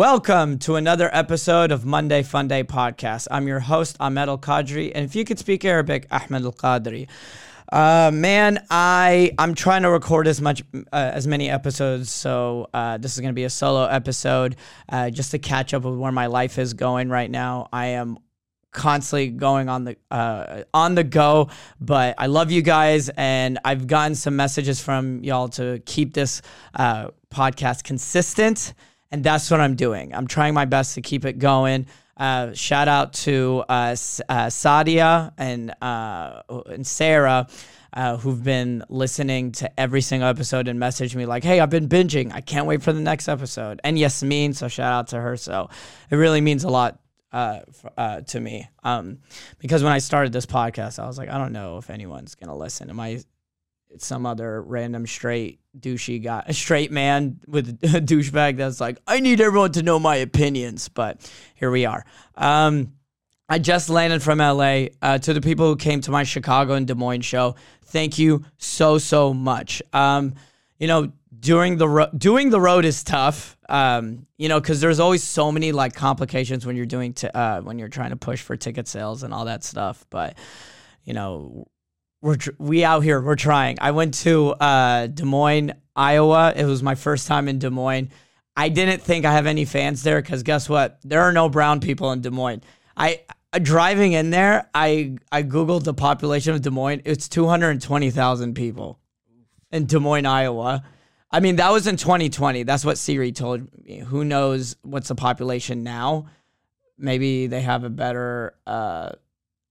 Welcome to another episode of Monday Fun Day podcast. I'm your host, Ahmed Al Qadri, and if you could speak Arabic, Ahmed Al Qadri. Uh, man, I I'm trying to record as much uh, as many episodes, so uh, this is gonna be a solo episode, uh, just to catch up with where my life is going right now. I am constantly going on the uh, on the go. But I love you guys, and I've gotten some messages from y'all to keep this uh, podcast consistent, and that's what I'm doing. I'm trying my best to keep it going. Uh, shout out to uh, uh, Sadia and uh, and Sarah. Uh, who've been listening to every single episode and message me like, "Hey, I've been binging. I can't wait for the next episode." And Yasmin, so shout out to her. So it really means a lot uh, uh, to me. Um, because when I started this podcast, I was like, I don't know if anyone's gonna listen. Am I some other random straight douchey guy, a straight man with a douchebag that's like, I need everyone to know my opinions. But here we are. Um, I just landed from LA. Uh, to the people who came to my Chicago and Des Moines show, thank you so so much. Um, you know, during the ro- doing the road is tough. Um, you know, because there's always so many like complications when you're doing t- uh, when you're trying to push for ticket sales and all that stuff. But you know, we're we out here. We're trying. I went to uh, Des Moines, Iowa. It was my first time in Des Moines. I didn't think I have any fans there because guess what? There are no brown people in Des Moines. I uh, driving in there, I I googled the population of Des Moines. It's two hundred and twenty thousand people in Des Moines, Iowa. I mean, that was in 2020. That's what Siri told me. Who knows what's the population now? Maybe they have a better. Uh,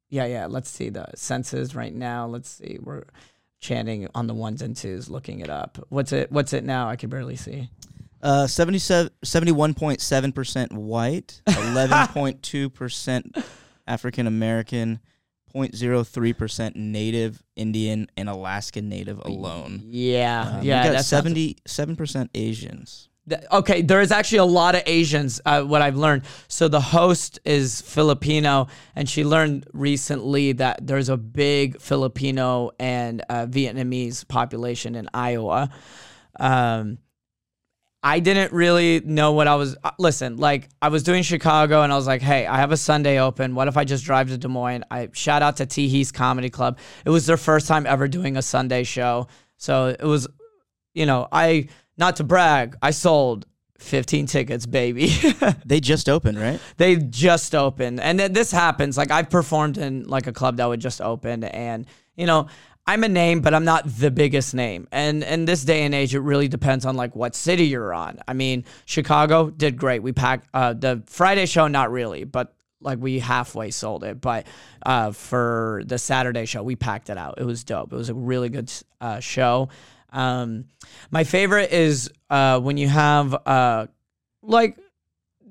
yeah, yeah. Let's see the census right now. Let's see. We're chanting on the ones and twos, looking it up. What's it? What's it now? I can barely see. Uh, 77, 71.7% white, 11.2% African American, 0.03% Native Indian, and Alaskan Native alone. Yeah, Um, yeah. we got 77% Asians. Okay, there is actually a lot of Asians. Uh, what I've learned. So the host is Filipino, and she learned recently that there's a big Filipino and uh, Vietnamese population in Iowa. Um, I didn't really know what I was. uh, Listen, like I was doing Chicago, and I was like, "Hey, I have a Sunday open. What if I just drive to Des Moines?" I shout out to Teehees Comedy Club. It was their first time ever doing a Sunday show, so it was, you know, I not to brag, I sold 15 tickets, baby. They just opened, right? they just opened. And th- this happens like i've performed in like a club that would just open and you know i'm a name but i'm not the biggest name. And in this day and age it really depends on like what city you're on. I mean chicago did great. We packed uh, the friday show not really but like we halfway sold it. But uh, for the saturday show we packed it out. It was dope. It was a really good uh, show um, my favorite is uh, when you have uh, like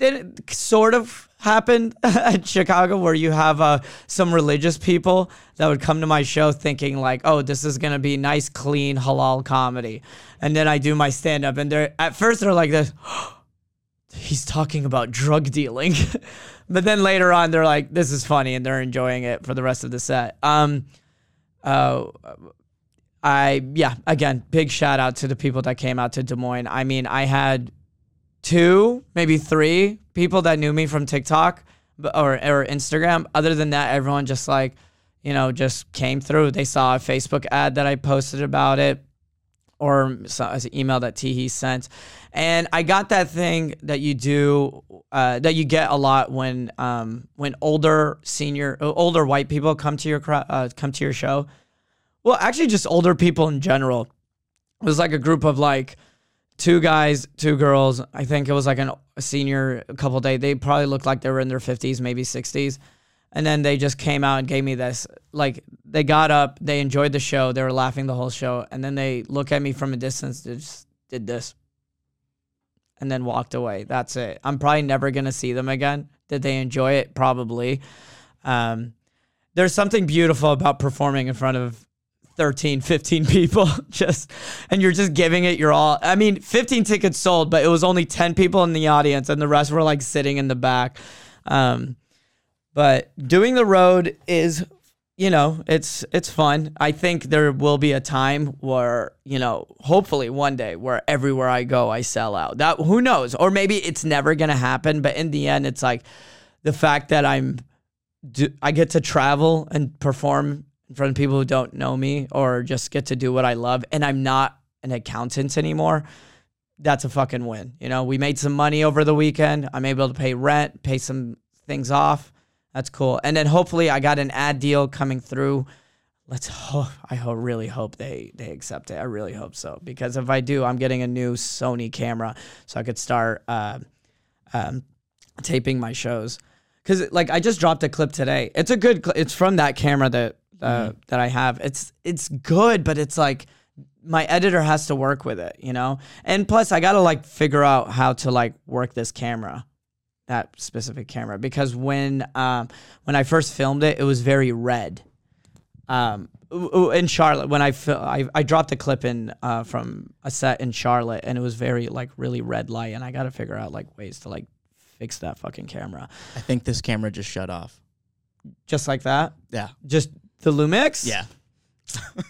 it sort of happened at Chicago where you have uh, some religious people that would come to my show thinking like, oh, this is gonna be nice, clean, halal comedy, and then I do my stand up, and they're at first they're like this. He's talking about drug dealing, but then later on they're like, "This is funny," and they're enjoying it for the rest of the set. Um, uh, I yeah, again, big shout out to the people that came out to Des Moines. I mean, I had two, maybe three people that knew me from TikTok or or Instagram. Other than that, everyone just like, you know, just came through. They saw a Facebook ad that I posted about it or saw an email that Teehee sent. And I got that thing that you do uh, that you get a lot when um, when older senior older white people come to your uh, come to your show. Well, actually, just older people in general. It was like a group of like two guys, two girls. I think it was like an, a senior couple day. They probably looked like they were in their 50s, maybe 60s. And then they just came out and gave me this. Like, they got up, they enjoyed the show, they were laughing the whole show. And then they look at me from a distance, they just did this. And then walked away. That's it. I'm probably never to see them again. Did they enjoy it? Probably. Um, there's something beautiful about performing in front of 13 15 people just and you're just giving it your all i mean 15 tickets sold but it was only 10 people in the audience and the rest were like sitting in the back um but doing the road is you know, it's it's fun. I think there will be a time where, you know, hopefully one day where everywhere I go I sell out. That who knows? Or maybe it's never going to happen, but in the end it's like the fact that I'm do, I get to travel and perform in front of people who don't know me or just get to do what I love and I'm not an accountant anymore. That's a fucking win. You know, we made some money over the weekend. I'm able to pay rent, pay some things off that's cool. And then hopefully I got an ad deal coming through. Let's hope. I hope, really hope they they accept it. I really hope so because if I do, I'm getting a new Sony camera so I could start uh, um, taping my shows. Because like I just dropped a clip today. It's a good. Cl- it's from that camera that uh, mm-hmm. that I have. It's it's good, but it's like my editor has to work with it, you know. And plus, I gotta like figure out how to like work this camera that specific camera because when um, when I first filmed it, it was very red. Um, in Charlotte, when I, fil- I I dropped a clip in uh, from a set in Charlotte, and it was very like really red light, and I got to figure out like ways to like fix that fucking camera. I think this camera just shut off. Just like that. Yeah. Just the Lumix. Yeah.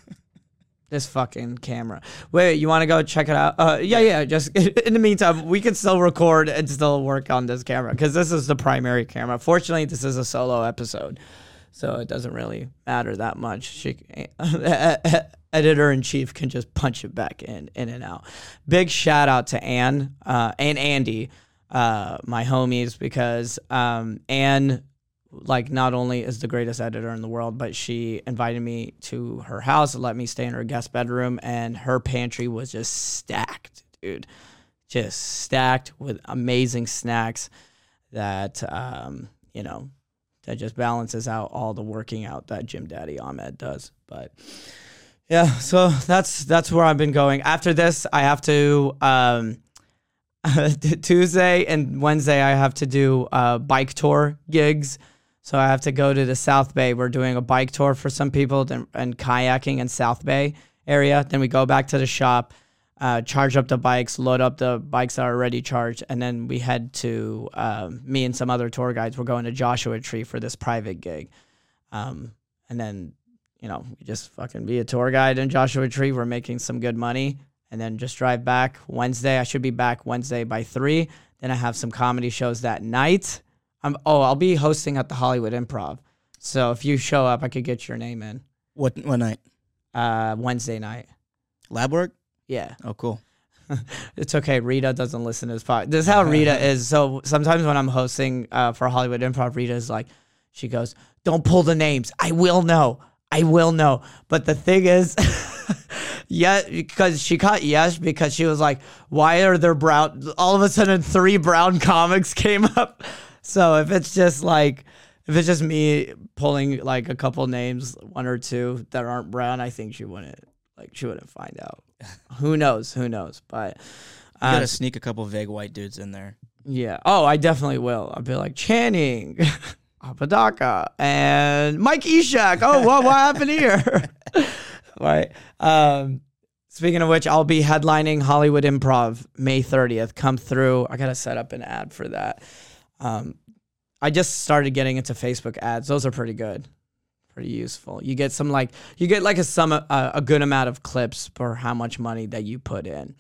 this fucking camera. Wait, you want to go check it out? Uh, yeah, yeah. Just in the meantime, we can still record and still work on this camera because this is the primary camera. Fortunately, this is a solo episode, so it doesn't really matter that much. She, editor in chief can just punch it back in, in and out. Big shout out to Anne uh, and Andy, uh, my homies, because um, Anne like not only is the greatest editor in the world, but she invited me to her house, and let me stay in her guest bedroom, and her pantry was just stacked, dude, just stacked with amazing snacks that um, you know that just balances out all the working out that Gym Daddy Ahmed does. But yeah, so that's that's where I've been going. After this, I have to. Um, Tuesday and Wednesday, I have to do uh, bike tour gigs so I have to go to the South Bay. We're doing a bike tour for some people and kayaking in South Bay area. Then we go back to the shop, uh, charge up the bikes, load up the bikes that are already charged, and then we head to um, me and some other tour guides. We're going to Joshua Tree for this private gig, um, and then you know we just fucking be a tour guide in Joshua Tree. We're making some good money, and then just drive back Wednesday. I should be back Wednesday by three. Then I have some comedy shows that night I'm oh, I'll be hosting at the Hollywood Improv. So if you show up, I could get your name in. What what night? Uh, Wednesday night. Lab work? Yeah. Oh, cool. it's okay. Rita doesn't listen to this podcast. This is how Rita is. So sometimes when I'm hosting uh, for Hollywood Improv, Rita is like, she goes, "Don't pull the names. I will know. I will know." But the thing is. yeah, because she caught yes because she was like, "Why are there brown?" All of a sudden, three brown comics came up. So if it's just like if it's just me pulling like a couple names, one or two that aren't brown, I think she wouldn't like she wouldn't find out. Who knows? Who knows? But uh, you gotta sneak a couple vague white dudes in there. Yeah. Oh, I definitely will. I'll be like Channing, Apodaca, and Mike Eshak. Oh, what what happened here? right. Um, speaking of which, I'll be headlining Hollywood Improv May 30th. Come through. I gotta set up an ad for that. Um, I just started getting into Facebook ads. Those are pretty good, pretty useful. You get some like you get like a some uh, a good amount of clips for how much money that you put in,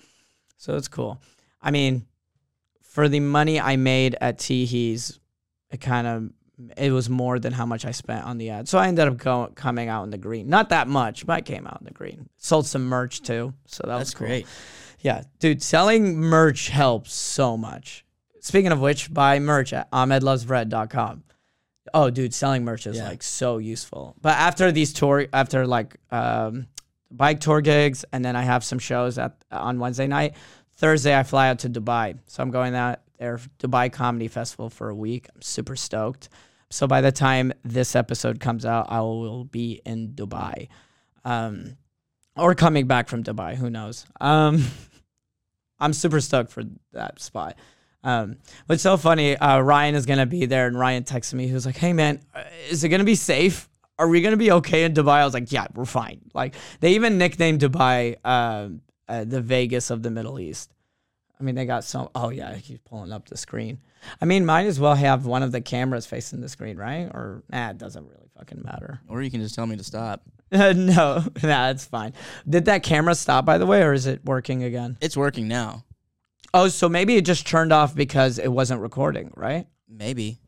so it's cool. I mean, for the money I made at Teehees, it kind of it was more than how much I spent on the ad. So I ended up going coming out in the green. Not that much, but I came out in the green. Sold some merch too, so that That's was cool. great. Yeah, dude, selling merch helps so much. Speaking of which, buy merch at ahmedlovesbread.com. Oh, dude, selling merch is yeah. like so useful. But after these tour, after like um, bike tour gigs, and then I have some shows at on Wednesday night. Thursday, I fly out to Dubai, so I'm going out there Dubai Comedy Festival for a week. I'm super stoked. So by the time this episode comes out, I will be in Dubai, um, or coming back from Dubai. Who knows? Um, I'm super stoked for that spot. Um, what's so funny, uh, Ryan is gonna be there, and Ryan texted me. He was like, "Hey man, uh, is it gonna be safe? Are we gonna be okay in Dubai?" I was like, "Yeah, we're fine." Like they even nicknamed Dubai uh, uh, the Vegas of the Middle East. I mean, they got so. Oh yeah, he's pulling up the screen. I mean, might as well have one of the cameras facing the screen, right? Or nah, it doesn't really fucking matter. Or you can just tell me to stop. no, nah, that's fine. Did that camera stop by the way, or is it working again? It's working now. Oh, so maybe it just turned off because it wasn't recording, right? Maybe.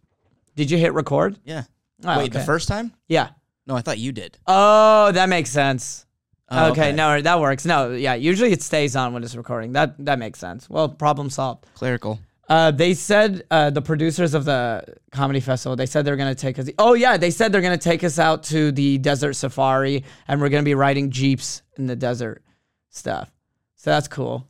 Did you hit record? Yeah. Oh, Wait, the first time? Yeah. No, I thought you did. Oh, that makes sense. Oh, okay, no, that works. No, yeah, usually it stays on when it's recording. That that makes sense. Well, problem solved. Clerical. Uh, they said uh, the producers of the comedy festival. They said they're gonna take us. Oh yeah, they said they're gonna take us out to the desert safari, and we're gonna be riding jeeps in the desert stuff. So that's cool.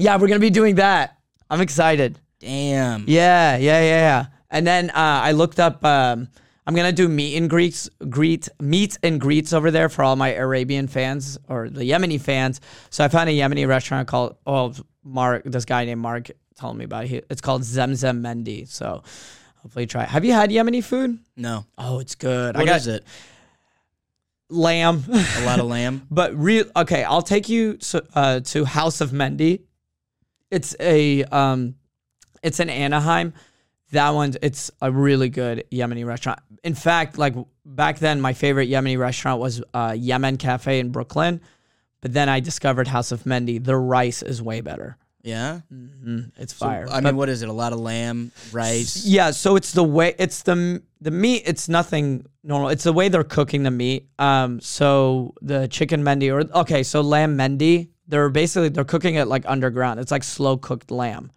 Yeah, we're gonna be doing that. I'm excited. Damn. Yeah, yeah, yeah, yeah. And then uh, I looked up. Um, I'm gonna do meet and greets, greet meet and greets over there for all my Arabian fans or the Yemeni fans. So I found a Yemeni restaurant called oh Mark. This guy named Mark told me about it. It's called Zemzem Mendi. So hopefully try. it. Have you had Yemeni food? No. Oh, it's good. What I got is it? lamb. A lot of lamb. But real okay, I'll take you so, uh, to House of Mendy. It's a um, it's in Anaheim. That one's it's a really good Yemeni restaurant. In fact, like back then, my favorite Yemeni restaurant was uh, Yemen Cafe in Brooklyn. But then I discovered House of Mendy. The rice is way better. Yeah. Mm, it's So, fire. I But- mean, what is it? A lot of lamb, rice. yeah, so it's the way it's the the meat. It's nothing normal. It's the way they're cooking the meat. Um, so the chicken mendi or okay, so lamb mendi. They're basically they're cooking it like underground. It's like slow cooked lamb.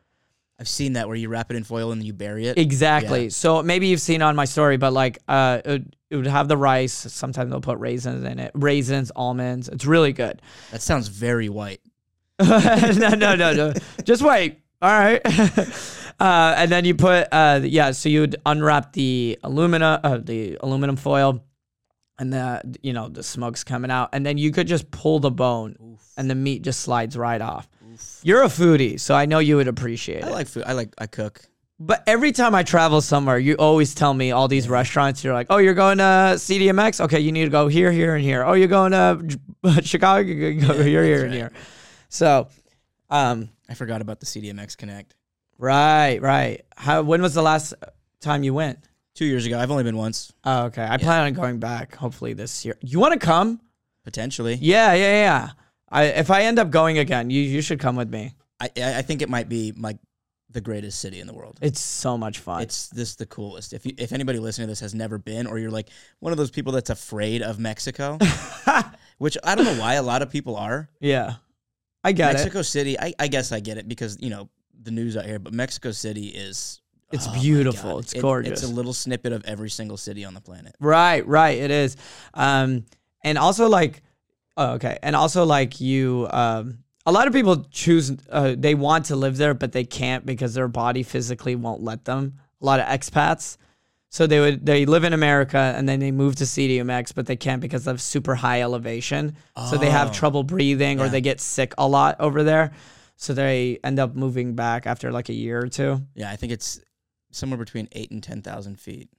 I've seen that where you wrap it in foil and then you bury it. Exactly. Yeah. So maybe you've seen on my story, but like uh, it, would- it would have the rice. Sometimes they'll put raisins in it. Raisins, almonds. It's really good. That sounds very white. no, no, no, no. Just wait. All right. uh, and then you put, uh, yeah. So you would unwrap the alumina, uh, the aluminum foil, and the you know the smoke's coming out, and then you could just pull the bone, and the meat just slides right off. You're a foodie, so I know you would appreciate I it. like food. I like. I cook. But every time I travel somewhere, you always tell me all these restaurants. You're like, oh, you're going to CDMX? Okay, you need to go here, here, and here. Oh, you're going to Chicago? You go Yeah, here, here, that's and here. So, um, I forgot about the CDMX Connect. Right, right. How? When was the last time you went? Two years ago. I've only been once, Oh, okay. I plan on going back. Hopefully this year. You want to come? potentially. Yeah, yeah, yeah. I if I end up going again, you you should come with me. I I I think it might be like the greatest city in the world. It's so much fun. It's this the coolest. If you, if anybody listening to this has never been, or you're like one of those people that's afraid of Mexico, which I don't know why a lot of people are. yeah, I get Mexico City, I, I guess I get it because you know the news out here, but Mexico City is It's oh beautiful. It's It- gorgeous. it's a little snippet of every single city on the planet. Right, right. It is. Um, and also like, oh, okay. And also like you, um, a lot of people choose. Uh, they want to live there, but they can't because their body physically won't let them. A lot of expats. So they would they live in America and then they move to CDMX, but they can't because of super high elevation. So they have Oh. trouble breathing or they get sick a lot over there. So they end up moving back after like a year or two. Yeah, I think it's somewhere between eight and ten thousand feet.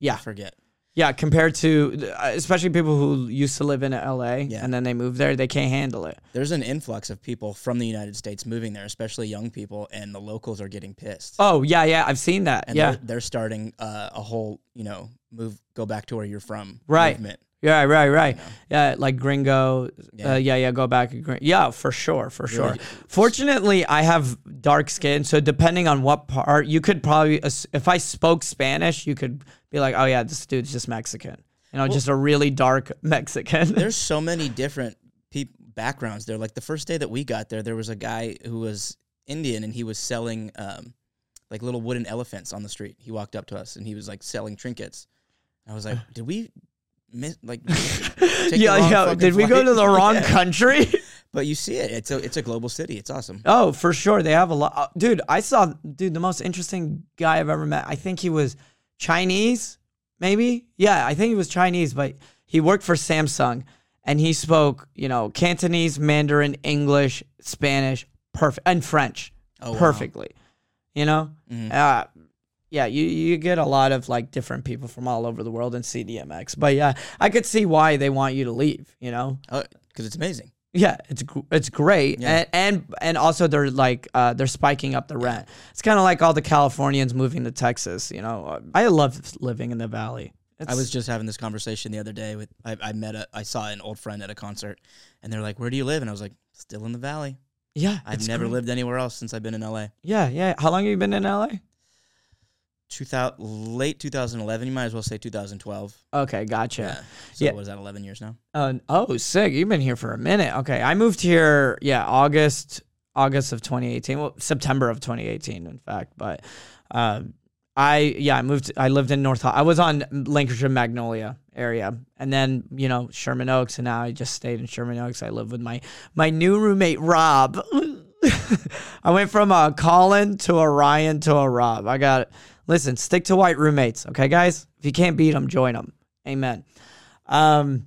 Yeah. I forget. Yeah, compared to uh, especially people who used to live in LA Yeah. and then they move there, they can't handle it. There's an influx of people from the United States moving there, especially young people, and the locals are getting pissed. Oh yeah, yeah, I've seen that. and yeah, they're, they're starting uh, a whole, you know, move, go back to where you're from. Right. Movement. Yeah, right, right. know. Yeah, like gringo. Yeah. Uh, yeah, yeah. Go back. Yeah, for sure, for sure. Really- Fortunately, I have dark skin, so depending on what part, you could probably, if I spoke Spanish, you could be like, oh yeah, this dude's just Mexican. You know, just a really dark Mexican. There's so many different backgrounds there. Like the first day that we got there, there was a guy who was Indian and he was selling um, like little wooden elephants on the street. He walked up to us and he was like selling trinkets. I was like, did we like? yeah, yeah. Did we go flight? to the wrong Yeah. country? But you see it. It's a it's a global city. It's awesome. Oh, for sure. They have a lot. uh, Dude, I saw, dude, the most interesting guy I've ever met. I think he was Chinese, maybe. Yeah, I think he was Chinese, but he worked for Samsung and he spoke, you know, Cantonese, Mandarin, English, Spanish, perfect, and French Oh, wow. perfectly. You know? Mhm. Uh, yeah, you, you get a lot of like different people from all over the world in CDMX. But yeah, I could see why they want you to leave, you know? Oh, because it's amazing. Yeah, it's it's great, Yeah. and, and and also they're like uh, they're spiking up the rent. It's kind of like all the Californians moving to Texas. You know, I love living in the valley. I was just having this conversation the other day with I, I met a I saw an old friend at a concert, and they're like, "Where do you live?" And I was like, "Still in the Valley. yeah. I've never great. lived anywhere else since I've been in LA." Yeah, yeah. How long have you been in LA? 2000, late 2011. You might as well say 2012. Okay, gotcha. Yeah. So Yeah. what is that? 11 years now. Uh, oh, sick! You've been here for a minute. Okay, I moved here. Yeah, August, August of 2018. Well, September of 2018, in fact. But, uh, I yeah, I moved. I lived in North. I was on Lankershim Magnolia area, and then you know Sherman Oaks, and now I just stayed in Sherman Oaks. I live with my my new roommate Rob. I went from a Colin to a Ryan to a Rob. I got it. Listen, stick to white roommates, okay, guys. If you can't beat them, join them. Amen. Um,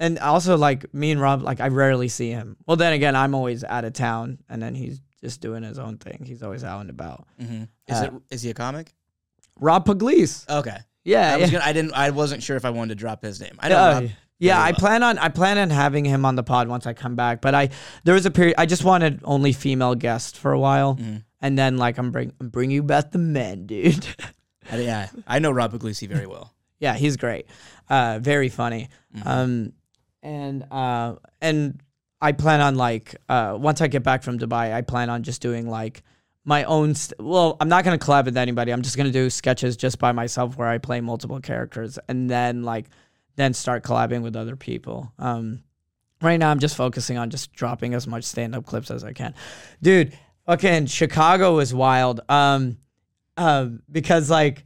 and also like me and Rob, like I rarely see him. Well, then again, I'm always out of town, and then he's just doing his own thing. He's always out and about. Mm-hmm. Is Uh, it is he a comic? Rob Pugliese. Okay. Yeah, I was yeah. gonna. I didn't. I wasn't sure if I wanted to drop his name. I know. Uh, Rob yeah, I well. plan on I plan on having him on the pod once I come back. But I there was a period I just wanted only female guests for a while, Mhm. And then like I'm bring I'm bringing you back the men, dude. Yeah, I know Rob Puglisi very well. yeah, he's great, uh, very funny. Mhm. Um, and uh, and I plan on like uh, once I get back from Dubai, I plan on just doing like my own. St- well, I'm not gonna collab with anybody. I'm just gonna do sketches just by myself where I play multiple characters, and then like then start collabing with other people. Um, right now I'm just focusing on just dropping as much stand up clips as I can, dude. Fucking Chicago was wild. Um, uh, because like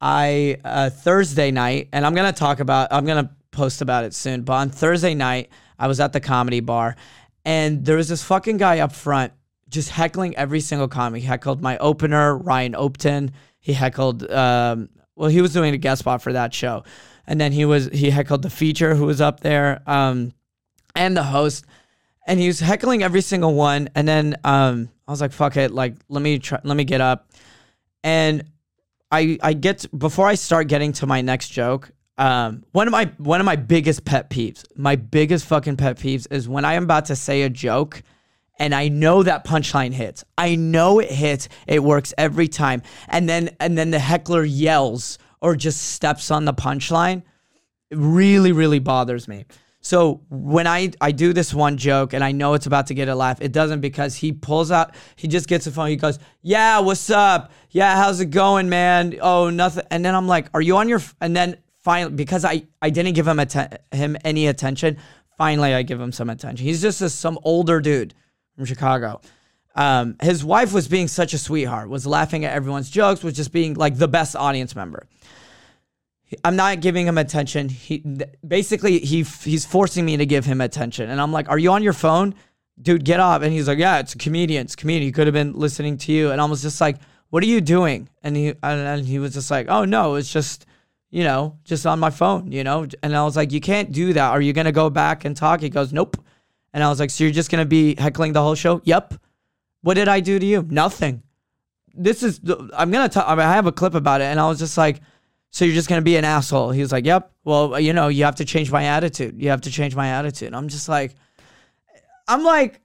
I uh, Thursday night, and I'm gonna talk about. I'm gonna post about it soon. But on Thursday night, I was at the comedy bar, and there was this fucking guy up front just heckling every single comic. He heckled my opener, Ryan Opton. He heckled. Um, well, he was doing a guest spot for that show, and then he was he heckled the feature who was up there, um, and the host, and he was heckling every single one. And then um, I was like, "Fuck it!" Like, let me try. Let me get up, and I I get to- before I start getting to my next joke. Um, one of my one of my biggest pet peeves, my biggest fucking pet peeves is when I am about to say a joke and I know that punchline hits. I know it hits. It works every time. And then and then the heckler yells or just steps on the punchline. It really really bothers me. So when I I do this one joke and I know it's about to get a laugh, it doesn't because he pulls out he just gets the phone. He goes, "Yeah, what's up? Yeah, how's it going, man? Oh, nothing." And then I'm like, "Are you on your?" F-? And then finally, because I I didn't give him atten- him any attention, finally I give him some attention. He's just a, some older dude from Chicago. Um, his wife was being such a sweetheart, was laughing at everyone's jokes, was just being like the best audience member. I'm not giving him attention. He basically he he's forcing me to give him attention, and I'm like, "Are you on your phone, dude? Get off!" And he's like, "Yeah, it's a comedian. It's a comedian. He could have been listening to you." And I was just like, "What are you doing?" And he and, he was just like, "Oh no, it's just." You know, just on my phone, you know? And I was like, you can't do that. Are you going to go back and talk? He goes, nope. And I was like, so you're just going to be heckling the whole show? Yep. What did I do to you? Nothing. This is, I'm going to talk, I, I have a clip about it. And I was just like, so you're just going to be an asshole? He was like, yep. Well, you know, you have to change my attitude. You have to change my attitude. I'm just like, I'm like,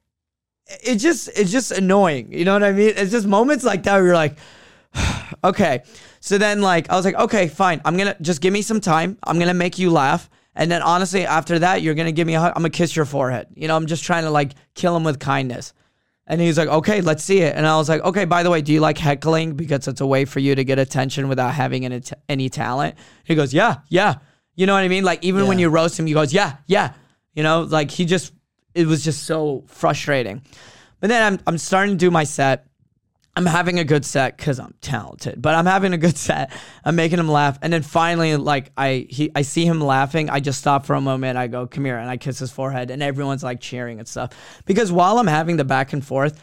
it just, it's just annoying. You know what I mean? It's just moments like that where you're like, okay. So then, like, I was like, okay, fine. I'm gonna just give me some time. I'm gonna make you laugh, and then honestly, after that, you're gonna give me a hug. I'm gonna kiss your forehead. You know, I'm just trying to like kill him with kindness. And he's like, okay, let's see it. And I was like, okay, by the way, do you like heckling because it's a way for you to get attention without having any, any talent? He goes, yeah, yeah. You know what I mean? Like even when you roast him, he goes, yeah, yeah. You know, like he just, it was just so frustrating. But then I'm, I'm starting to do my set. I'm having a good set because I'm talented, but I'm having a good set. I'm making him laugh, and then finally, like I he I see him laughing. I just stop for a moment. I go, "Come here," and I kiss his forehead, and everyone's like cheering and stuff. Because while I'm having the back and forth,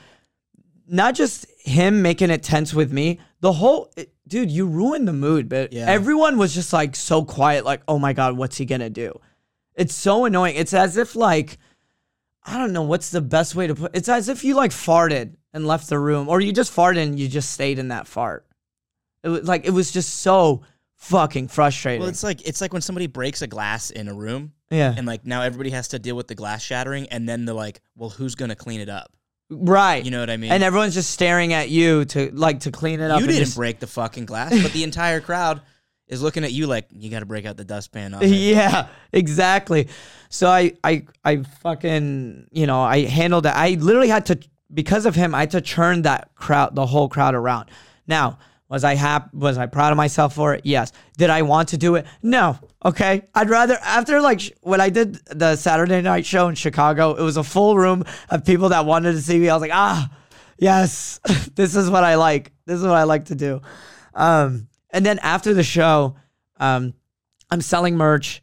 not just him making it tense with me, the whole dude, you ruined the mood. But Yeah. everyone was just like so quiet, like, "Oh my god, what's he gonna do?" It's so annoying. It's as if like I don't know what's the best way to put. It's as if you like farted and left the room, or you just farted and you just stayed in that fart. It was like it was just so fucking frustrating. Well, it's like it's like when somebody breaks a glass in a room, yeah, and like now everybody has to deal with the glass shattering, and then they're like, "Well, who's gonna clean it up?" right. You know what I mean? and everyone's just staring at you to like to clean it up. you and didn't just- break the fucking glass, but the entire crowd is looking at you like you got to break out the dustpan. Yeah, exactly. So I, I, I fucking, you know, I handled it. I literally had to, because of him, I had to turn that crowd, the whole crowd around. Now, was I happy? Was I proud of myself for it? Yes. Did I want to do it? No. Okay. I'd rather after like sh- when I did the Saturday night show in Chicago, it was a full room of people that wanted to see me. I was like, ah, yes, this is what I like. This is what I like to do. Um, and then after the show, um, I'm selling merch,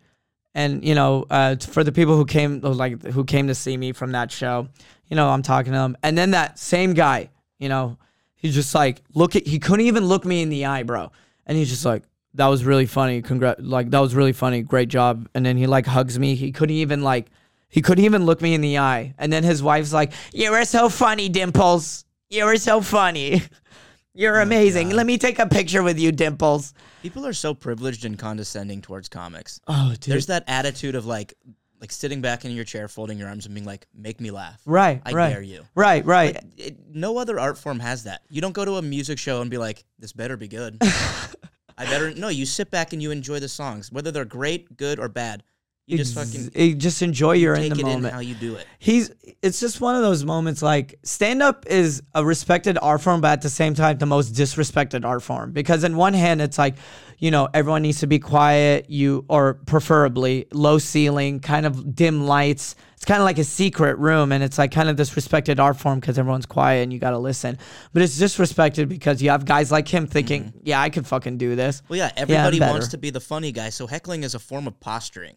and you know, uh, for the people who came, like who came to see me from that show, you know, I'm talking to them, and then that same guy, you know, he's just like, look at, he couldn't even look me in the eye, bro, and he's just like, that was really funny, congrat, like that was really funny, great job, and then he like hugs me, he couldn't even like. He couldn't even look me in the eye. And then his wife's like, You were so funny, Dimples. You were so funny. You're amazing. Let me take a picture with you, Dimples. People are so privileged and condescending towards comics. Oh, dude. There's that attitude of like, like sitting back in your chair, folding your arms, and being like, "Make me laugh." right, I right. dare you. Right, right. Like, it, no other art form has that. You don't go to a music show and be like, "This better be good." I better no. You sit back and you enjoy the songs, whether they're great, good, or bad. You just fucking eh, just enjoy you're in take the it in how you do it. He's it's just one of those moments like stand up is a respected art form, but at the same time the most disrespected art form. Because in one hand it's like, you know, everyone needs to be quiet, you or preferably low ceiling, kind of dim lights. It's kind of like a secret room, and it's like kind of disrespected art form because everyone's quiet and you gotta listen. But it's disrespected because you have guys like him thinking, yeah, I could fucking do this. Well, yeah, everybody better. wants to be the funny guy, so heckling is a form of posturing.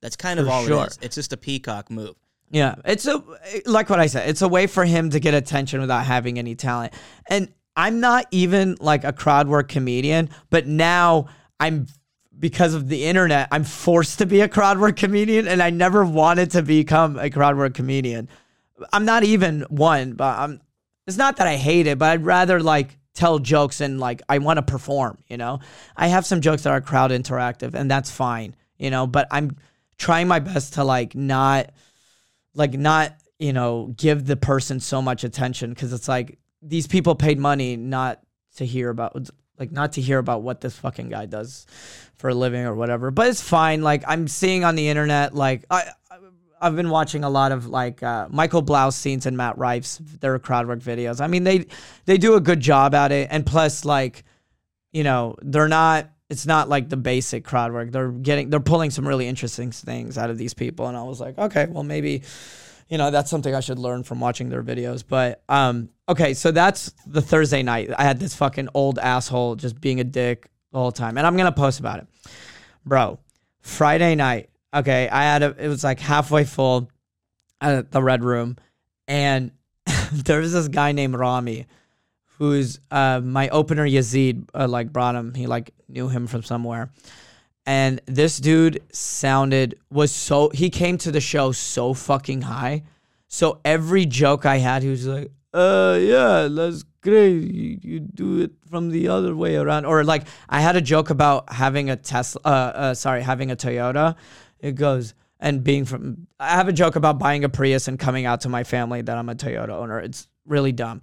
That's kind of For all sure. it is. It's just a peacock move. Yeah, it's a like what I said. It's a way for him to get attention without having any talent. And I'm not even like a crowd work comedian, but now I'm because of the internet, I'm forced to be a crowd work comedian, and I never wanted to become a crowd work comedian. I'm not even one, but I'm. It's not that I hate it, but I'd rather like tell jokes and like I want to perform. You know, I have some jokes that are crowd interactive, and that's fine. You know, but I'm trying my best to like not like not you know give the person so much attention because it's like these people paid money not to hear about like not to hear about what this fucking guy does for a living or whatever but it's fine like i'm seeing on the internet like i I've been watching a lot of like uh, Michael scenes and Matt Rife's their crowd work videos. I mean, they they do a good job at it, and plus, like, you know, they're not. It's not like the basic crowd work. They're getting, they're pulling some really interesting things out of these people, and I was like, okay, well, maybe, you know, that's something I should learn from watching their videos. But um, okay, so that's the Thursday night. I had this fucking old asshole just being a dick the whole time, and I'm gonna post about it, bro. Friday night, okay, I had a, it was like halfway full at the red room, and there was this guy named Rami, who's uh, my opener Yazid uh, like brought him. He like knew him from somewhere, and this dude sounded was so he came to the show so fucking high. So every joke I had, he was like, "Uh, yeah, that's great. You, you do it from the other way around." Or like I had a joke about having a Tesla. Uh, uh sorry, having a Toyota. It goes and being from. I have a joke about buying a Prius and coming out to my family that I'm a Toyota owner. It's really dumb.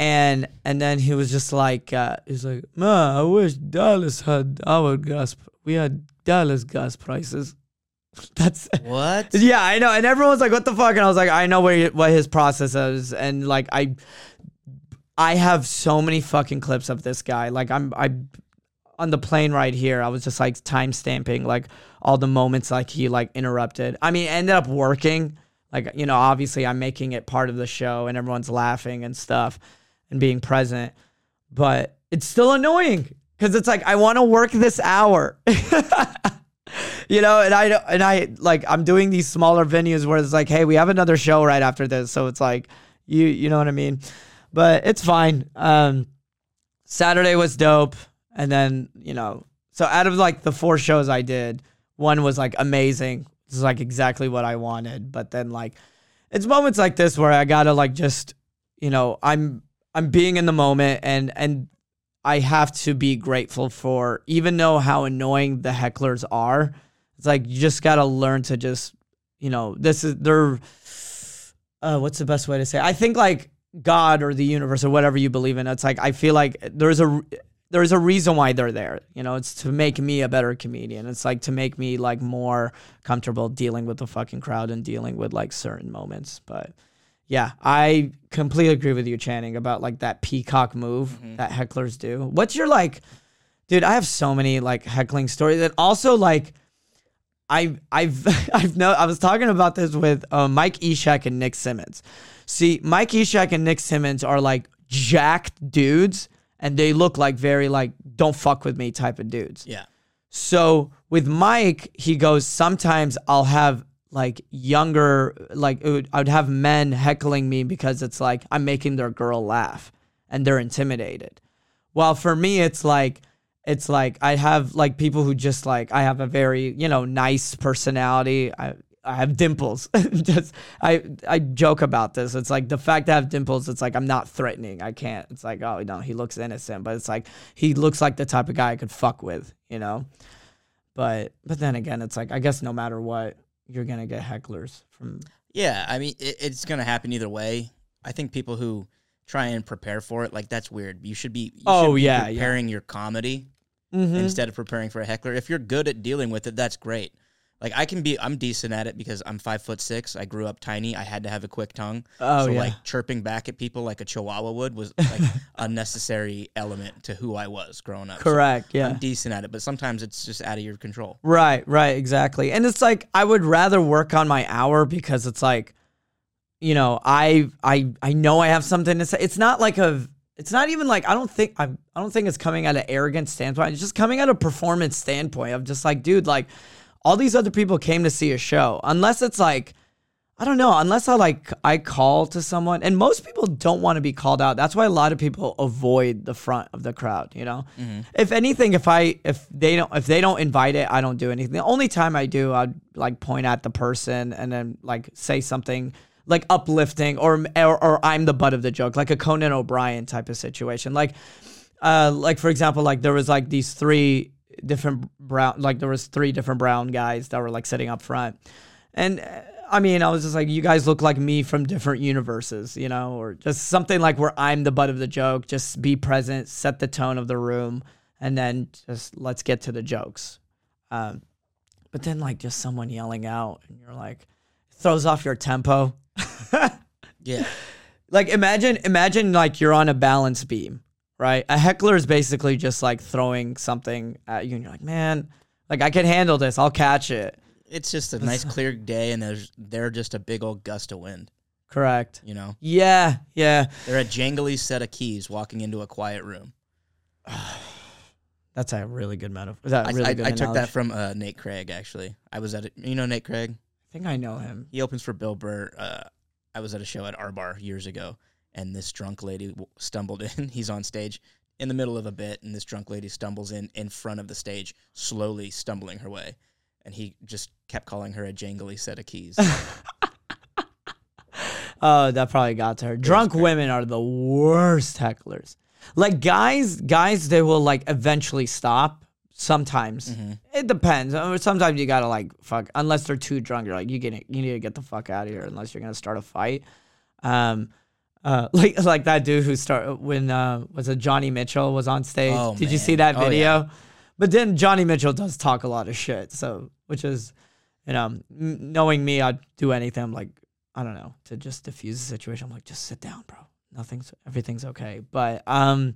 And and then he was just like, uh, he's like, man, I wish Dallas had our gas. We had Dallas gas prices. That's What? yeah, I know. And everyone's like, "What the fuck?" And I was like, "I know where what his process is." And like, I, I have so many fucking clips of this guy. Like, I'm I, on the plane right here. I was just like time stamping like all the moments like he like interrupted. I mean, it ended up working. Like, you know, obviously I'm making it part of the show, and everyone's laughing and stuff, and being present. But it's still annoying because it's like I want to work this hour. you know and i and i like i'm doing these smaller venues where it's like hey we have another show right after this. So it's like you you know what i mean? But it's fine. Um saturday was dope. And then you know so out of like the four shows i did one was like amazing. This is like exactly what i wanted. But then like it's moments like this where i gotta like just you know i'm i'm being in the moment and and i have to be grateful for even though how annoying the hecklers are it's like you just gotta learn to just, you know, this is they're. Uh, what's the best way to say? I think like God or the universe or whatever you believe in. It's like I feel like there's a there's a reason why they're there. You know, it's to make me a better comedian. It's like to make me like more comfortable dealing with the fucking crowd and dealing with like certain moments. But yeah, I completely agree with you, Channing, about like that peacock move that hecklers do. What's your like, dude? I have so many like heckling stories, and also like. I, I've I've know I was talking about this with uh, Mike Eshak and Nick Simmons. See, Mike Eshak and Nick Simmons are like jacked dudes, and they look like very like don't fuck with me type of dudes. Yeah. So with Mike, he goes, sometimes I'll have like younger, like would, I would have men heckling me because it's like I'm making their girl laugh and they're intimidated. While for me, it's like, it's like I have like people who just like I have a very you know nice personality. I I have dimples. just I I joke about this. It's like the fact I have dimples. It's like I'm not threatening. I can't. It's like oh no, he looks innocent, but it's like he looks like the type of guy I could fuck with. You know. But but then again, it's like I guess no matter what, you're gonna get hecklers from. Yeah, I mean, it, it's gonna happen either way. I think people who try and prepare for it, like that's weird. You should be. You Oh, should be yeah, yeah. preparing your comedy Mhm. instead of preparing for a heckler. If you're good at dealing with it, that's great. Like I can be, I'm decent at it because I'm five foot six. I grew up tiny. I had to have a quick tongue. Oh, so yeah. like chirping back at people like a chihuahua would was like a necessary element to who I was growing up. So Correct. Yeah. I'm decent at it, but sometimes it's just out of your control. Right, right, exactly. And it's like I would rather work on my hour because it's like, you know, I I I know I have something to say. It's not like a it's not even like I don't think I'm I don't think it's coming at an arrogant standpoint. It's just coming at a performance standpoint of just like, dude, like all these other people came to see a show. Unless it's like I don't know, unless I like I call to someone and most people don't want to be called out. That's why a lot of people avoid the front of the crowd, you know? If anything, if I if they don't if they don't invite it, I don't do anything. The only time I do, I'd like point at the person and then like say something like uplifting or or, or I'm the butt of the joke, like a Conan O'Brien type of situation. Like uh like for example, like there was like these three different brown like there was three different brown guys that were like sitting up front. And uh, I mean, I was just like, you guys look like me from different universes, you know, or just something like where I'm the butt of the joke. Just be present, set the tone of the room, and then just let's get to the jokes. Um, but then, like, just someone yelling out, and you're like, throws off your tempo. Yeah. Like, imagine, imagine like you're on a balance beam, right? A heckler is basically just like throwing something at you, and you're like, man, like I can handle this. I'll catch it. It's just a nice clear day, and there's they're just a big old gust of wind. Correct. You know, Yeah, yeah. they're a jangly set of keys walking into a quiet room. That's a really good metaphor. Is that I, really I, good I took that from uh, Nate Craig. Actually, I was at it. You know Nate Craig. I think I know him. He opens for Bill Burr. Uh, I was at a show at R Bar years ago, and this drunk lady stumbled in. He's on stage in the middle of a bit, and this drunk lady stumbles in in front of the stage, slowly stumbling her way, and he just kept calling her a jangly set of keys. Oh, that probably got to her. Drunk women are the worst hecklers. Like guys, guys, they will like eventually stop. Sometimes Mm-hmm. it depends. Uh, Sometimes you gotta like fuck. Unless they're too drunk, you're like you get you need to get the fuck out of here. Unless you're gonna start a fight. Um, uh, like like that dude who start when uh was it Johnny Mitchell was on stage. Oh, Did you see man. that Oh, yeah. video? But then Johnny Mitchell does talk a lot of shit. So which is, you know, m- knowing me, I'd do anything. I'm like, I don't know, to just diffuse the situation. I'm like, just sit down, bro. Nothing's everything's okay. But um,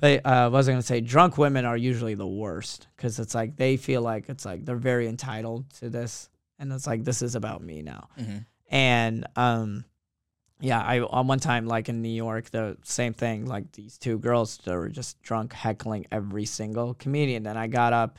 but uh, I was gonna say drunk women are usually the worst because it's like they feel like it's like they're very entitled to this, and it's like this is about me now. hmm And um, yeah, I on one time like in New York, the same thing. Like these two girls that were just drunk heckling every single comedian. Then I got up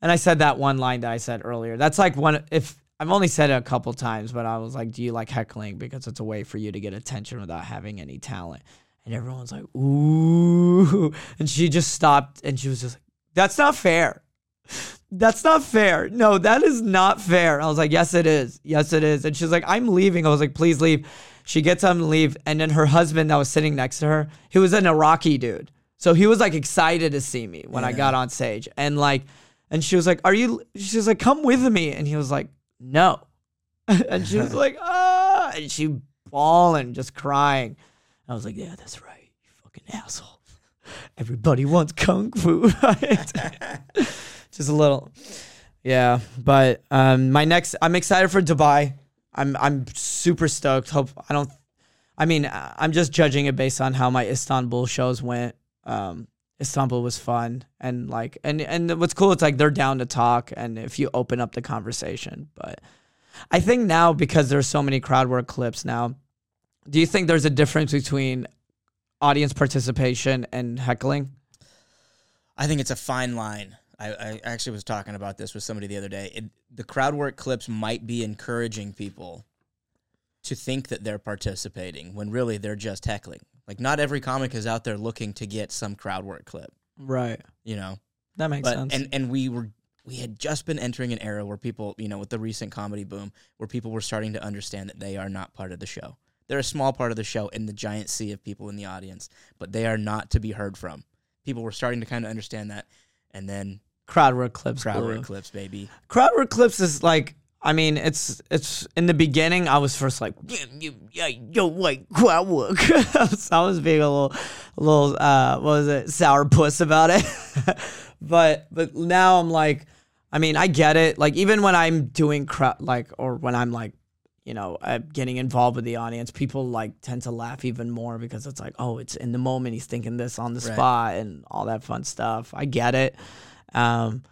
and I said that one line that I said earlier. That's like one if I've only said it a couple times, but I was like, "Do you like heckling?" Because it's a way for you to get attention without having any talent. And everyone's like, "Ooh!" And she just stopped and she was just like, "That's not fair." That's not fair. No, that is not fair. I was like, yes, it is. Yes, it is. And she's like, I'm leaving. I was like, please leave. She gets up and leave. And then her husband that was sitting next to her, he was an Iraqi dude. So he was like excited to see me when I got on stage. And like, and she was like, Are you, she was like, come with me. And he was like, no. and she was like, ah. And she bawling, just crying. I was like, yeah, that's right. You fucking asshole. Everybody wants kung fu. Right? Just a little. Yeah, but um, my next, I'm excited for Dubai. I'm I'm super stoked. Hope I don't. I mean, I'm just judging it based on how my Istanbul shows went. Um, Istanbul was fun and like and and what's cool it's like they're down to talk and if you open up the conversation. But I think now because there's so many crowd work clips now, do you think there's a difference between audience participation and heckling? I think it's a fine line. I, I actually was talking about this with somebody the other day. It, the crowd work clips might be encouraging people to think that they're participating when really they're just heckling. Like not every comic is out there looking to get some crowd work clip, Right. you know. That makes But sense. and and we were we had just been entering an era where people, you know, with the recent comedy boom, where people were starting to understand that they are not part of the show. They're a small part of the show in the giant sea of people in the audience, but they are not to be heard from. People were starting to kind of understand that, and then crowd work clips. crowd work clips, baby. crowd work clips is like I mean it's it's in the beginning I was first like yeah you yeah yo like crowd work so I was being a little a little uh what was it sour puss about it but but now I'm like I mean I get it like even when I'm doing crowd like or when I'm like you know uh, getting involved with the audience people like tend to laugh even more because it's like oh it's in the moment he's thinking this on the Right. spot and all that fun stuff I get it um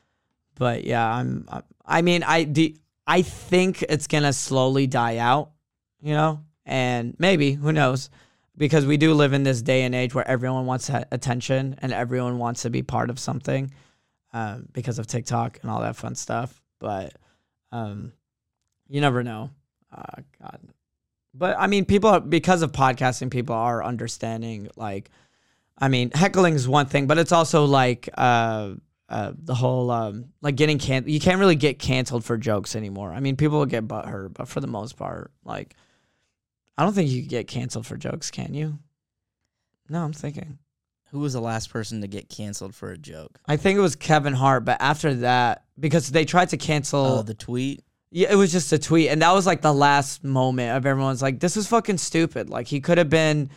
but yeah, I'm. I- mean, I do. I think it's gonna slowly die out, you know, and maybe who knows, because we do live in this day and age where everyone wants attention and everyone wants to be part of something, um, because of TikTok and all that fun stuff. But, um, you never know. Uh, God, but I mean, people are, because of podcasting, people are understanding. Like, I mean, heckling is one thing, but it's also like, uh uh, the whole um, like getting can you can't really get canceled for jokes anymore. I mean, people will get butthurt, but for the most part, like I don't think you get canceled for jokes, can you? No, I'm thinking. Who was the last person to get canceled for a joke? I think it was Kevin Hart, but after that, because they tried to cancel, Oh, the tweet. yeah, it was just a tweet, and that was like the last moment of everyone's like, "This is fucking stupid." Like he could have been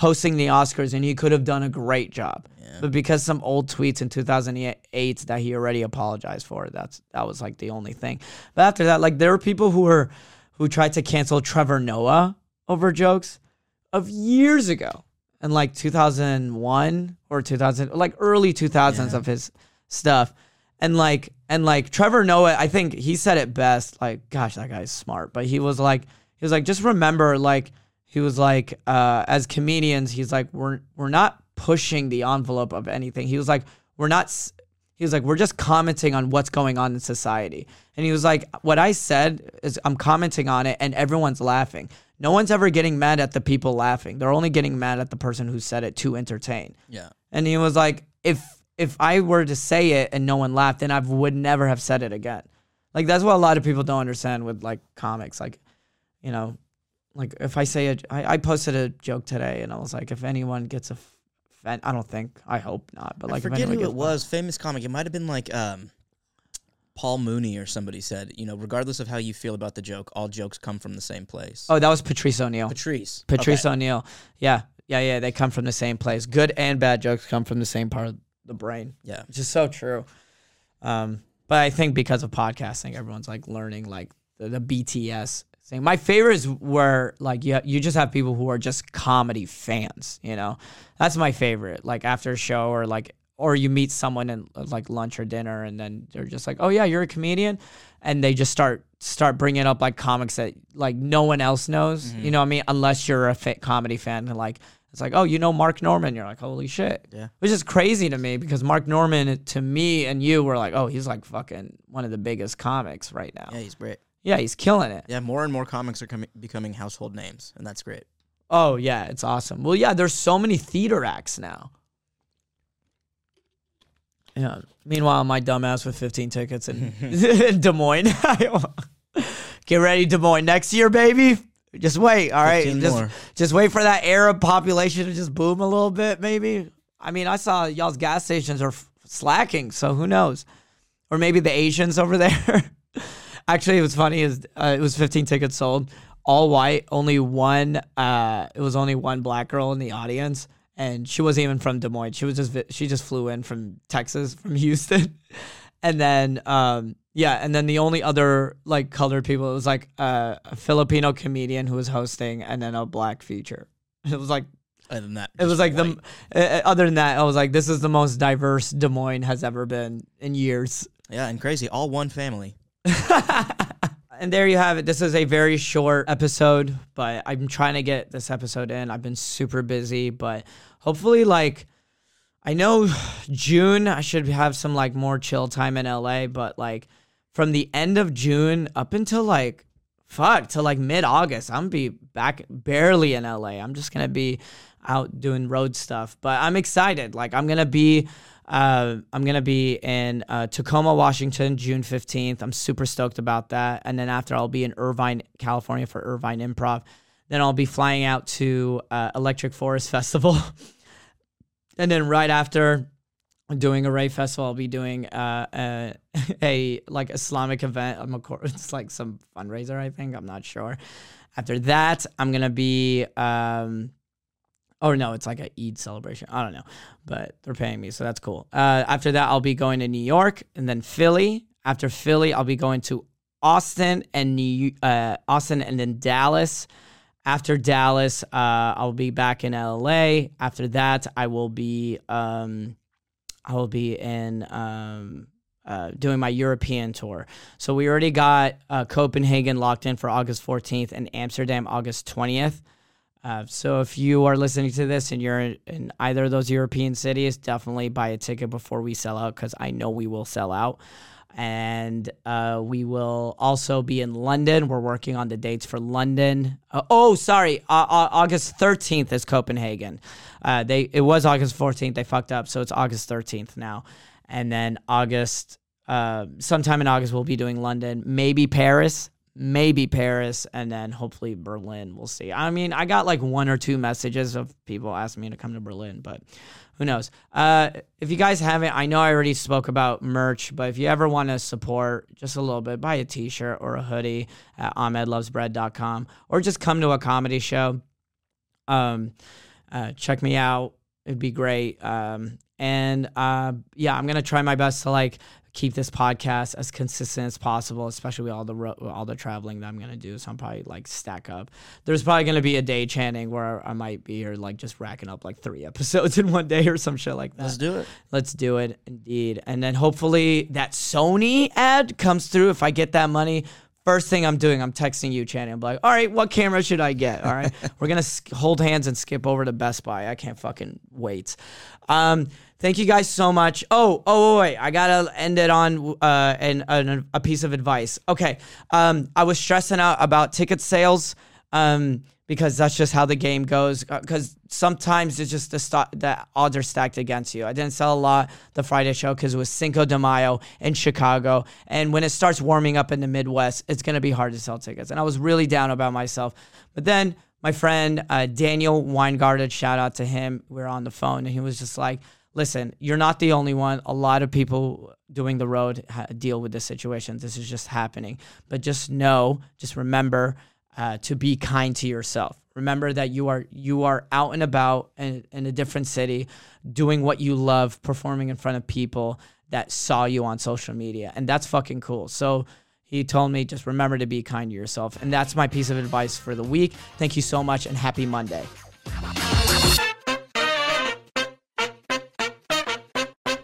hosting the Oscars, and he could have done a great job. Yeah. But because some old tweets in 2008 that he already apologized for, that's that was like the only thing. But after that, like there were people who were who tried to cancel Trevor Noah over jokes of years ago, in like 2001 or 2000, like early 2000s Yeah. of his stuff, and like and like Trevor Noah, I think he said it best. Like, gosh, that guy's smart, but he was like he was like just remember like he was like uh as comedians he's like we're we're not pushing the envelope of anything. He was like we're not he was like we're just commenting on what's going on in society. And he was like what i said is i'm commenting on it and everyone's laughing. No one's ever getting mad at the people laughing. They're only getting mad at the person who said it to entertain. Yeah. and he was like if if i were to say it and no one laughed then i would never have said it again. Like that's what a lot of people don't understand with like comics. Like you know like if I say a, I, I posted a joke today and I was like, if anyone gets a, fan, I don't think, I hope not, but like I forget who it was. Famous comic. It might have been like um, Paul Mooney or somebody said, you know, regardless of how you feel about the joke, all jokes come from the same place. Oh, that was Patrice O'Neal. Patrice. Patrice Okay. O'Neal. Yeah, yeah, yeah. They come from the same place. Good and bad jokes come from the same part of the brain, Yeah. which is so true. Um, but I think because of podcasting, everyone's like learning like the, the BTS thing. My favorites were like you, you just have people who are just comedy fans. You know, that's my favorite. Like after a show or like or you meet someone in like lunch or dinner and then they're just like, oh yeah, you're a comedian, and they just start start bringing up like comics that like no one else knows. Mm-hmm. You know what I mean? Unless you're a fa- comedy fan and like. It's like, oh, you know Mark Normand. You're like, holy shit. Yeah. Which is crazy to me because Mark Normand, to me and you, were like, oh, he's like fucking one of the biggest comics right now. Yeah, he's great. Yeah, he's killing it. Yeah, more and more comics are coming becoming household names, and that's great. Oh, yeah, it's awesome. Well, yeah, there's so many theater acts now. Yeah. Meanwhile, my dumbass with 15 tickets in, in Des Moines. Get ready, Des Moines. Next year, baby. Just wait. All right. Just, more. just wait for that Arab population to just boom a little bit, maybe. I mean, I saw y'all's gas stations are f- slacking, so who knows? Or maybe the Asians over there. Actually, it was funny. Is uh, it was 15 tickets sold, all white, only one. Uh, it was only one black girl in the audience, and she wasn't even from Des Moines. She was just vi- she just flew in from Texas, from Houston, and then um, yeah, and then the only other like colored people it was like uh, a Filipino comedian who was hosting, and then a black feature. It was like Other than that, it was like white. the uh, other than that, I was like, this is the most diverse Des Moines has ever been in years. yeah, and crazy, all one family. and there you have it. This is a very short episode, but I'm trying to get this episode in. I've been super busy, but hopefully, like, I know June, I should have some like more chill time in LA, but like from the end of June up until like, fuck, to like mid August, I'm be back barely in LA. I'm just gonna be out doing road stuff, but I'm excited. Like, I'm gonna be. Uh, I'm gonna be in uh, Tacoma, Washington, June 15th. I'm super stoked about that. And then after, I'll be in Irvine, California for Irvine Improv. Then I'll be flying out to uh, Electric Forest Festival. and then right after doing a rave festival, I'll be doing uh, a, a like Islamic event. I'm a, it's like some fundraiser, I think. I'm not sure. After that, I'm gonna be. Um, or no, it's like a Eid celebration. I don't know, but they're paying me, so that's cool. Uh, after that, I'll be going to New York and then Philly. After Philly, I'll be going to Austin and New uh, Austin and then Dallas. After Dallas, uh, I'll be back in LA. After that, I will be um, I will be in um, uh, doing my European tour. So we already got uh, Copenhagen locked in for August 14th and Amsterdam August 20th. Uh, so if you are listening to this and you're in, either of those European cities, definitely buy a ticket before we sell out because I know we will sell out. And uh, we will also be in London. We're working on the dates for London. Uh, oh, sorry, August 13th is Copenhagen. Uh, they it was August 14th. They fucked up, so it's August 13th now. And then August, uh, sometime in August, we'll be doing London, maybe Paris maybe Paris, and then hopefully Berlin. We'll see. I mean, I got like one or two messages of people asking me to come to Berlin, but who knows? Uh, if you guys haven't, I know I already spoke about merch, but if you ever want to support just a little bit, buy a t shirt or a hoodie at ahmedlovesbread.com or just come to a comedy show. Um, uh, check me out. It'd be great. Um, and uh, yeah, I'm gonna try my best to like keep this podcast as consistent as possible, especially with all the ro- all the traveling that I'm gonna do. So I'm probably like stack up. There's probably gonna be a day chanting where I might be here like just racking up like three episodes in one day or some shit like that. Let's do it. Let's do it, indeed. And then hopefully that Sony ad comes through. If I get that money, first thing I'm doing, I'm texting you, Channing. I'm like, all right, what camera should I get? All right, we're gonna sk- hold hands and skip over to Best Buy. I can't fucking wait. Um, thank you guys so much. Oh, oh, wait, I gotta end it on uh, an, an a piece of advice. Okay, um, I was stressing out about ticket sales. Um, because that's just how the game goes. Because sometimes it's just the st- the odds are stacked against you. I didn't sell a lot the Friday show because it was Cinco de Mayo in Chicago, and when it starts warming up in the Midwest, it's gonna be hard to sell tickets. And I was really down about myself. But then my friend uh, Daniel Weingarten, shout out to him. We were on the phone, and he was just like. Listen, you're not the only one. A lot of people doing the road ha- deal with this situation. This is just happening. But just know, just remember, uh, to be kind to yourself. Remember that you are you are out and about in, in a different city, doing what you love, performing in front of people that saw you on social media, and that's fucking cool. So he told me just remember to be kind to yourself, and that's my piece of advice for the week. Thank you so much, and happy Monday.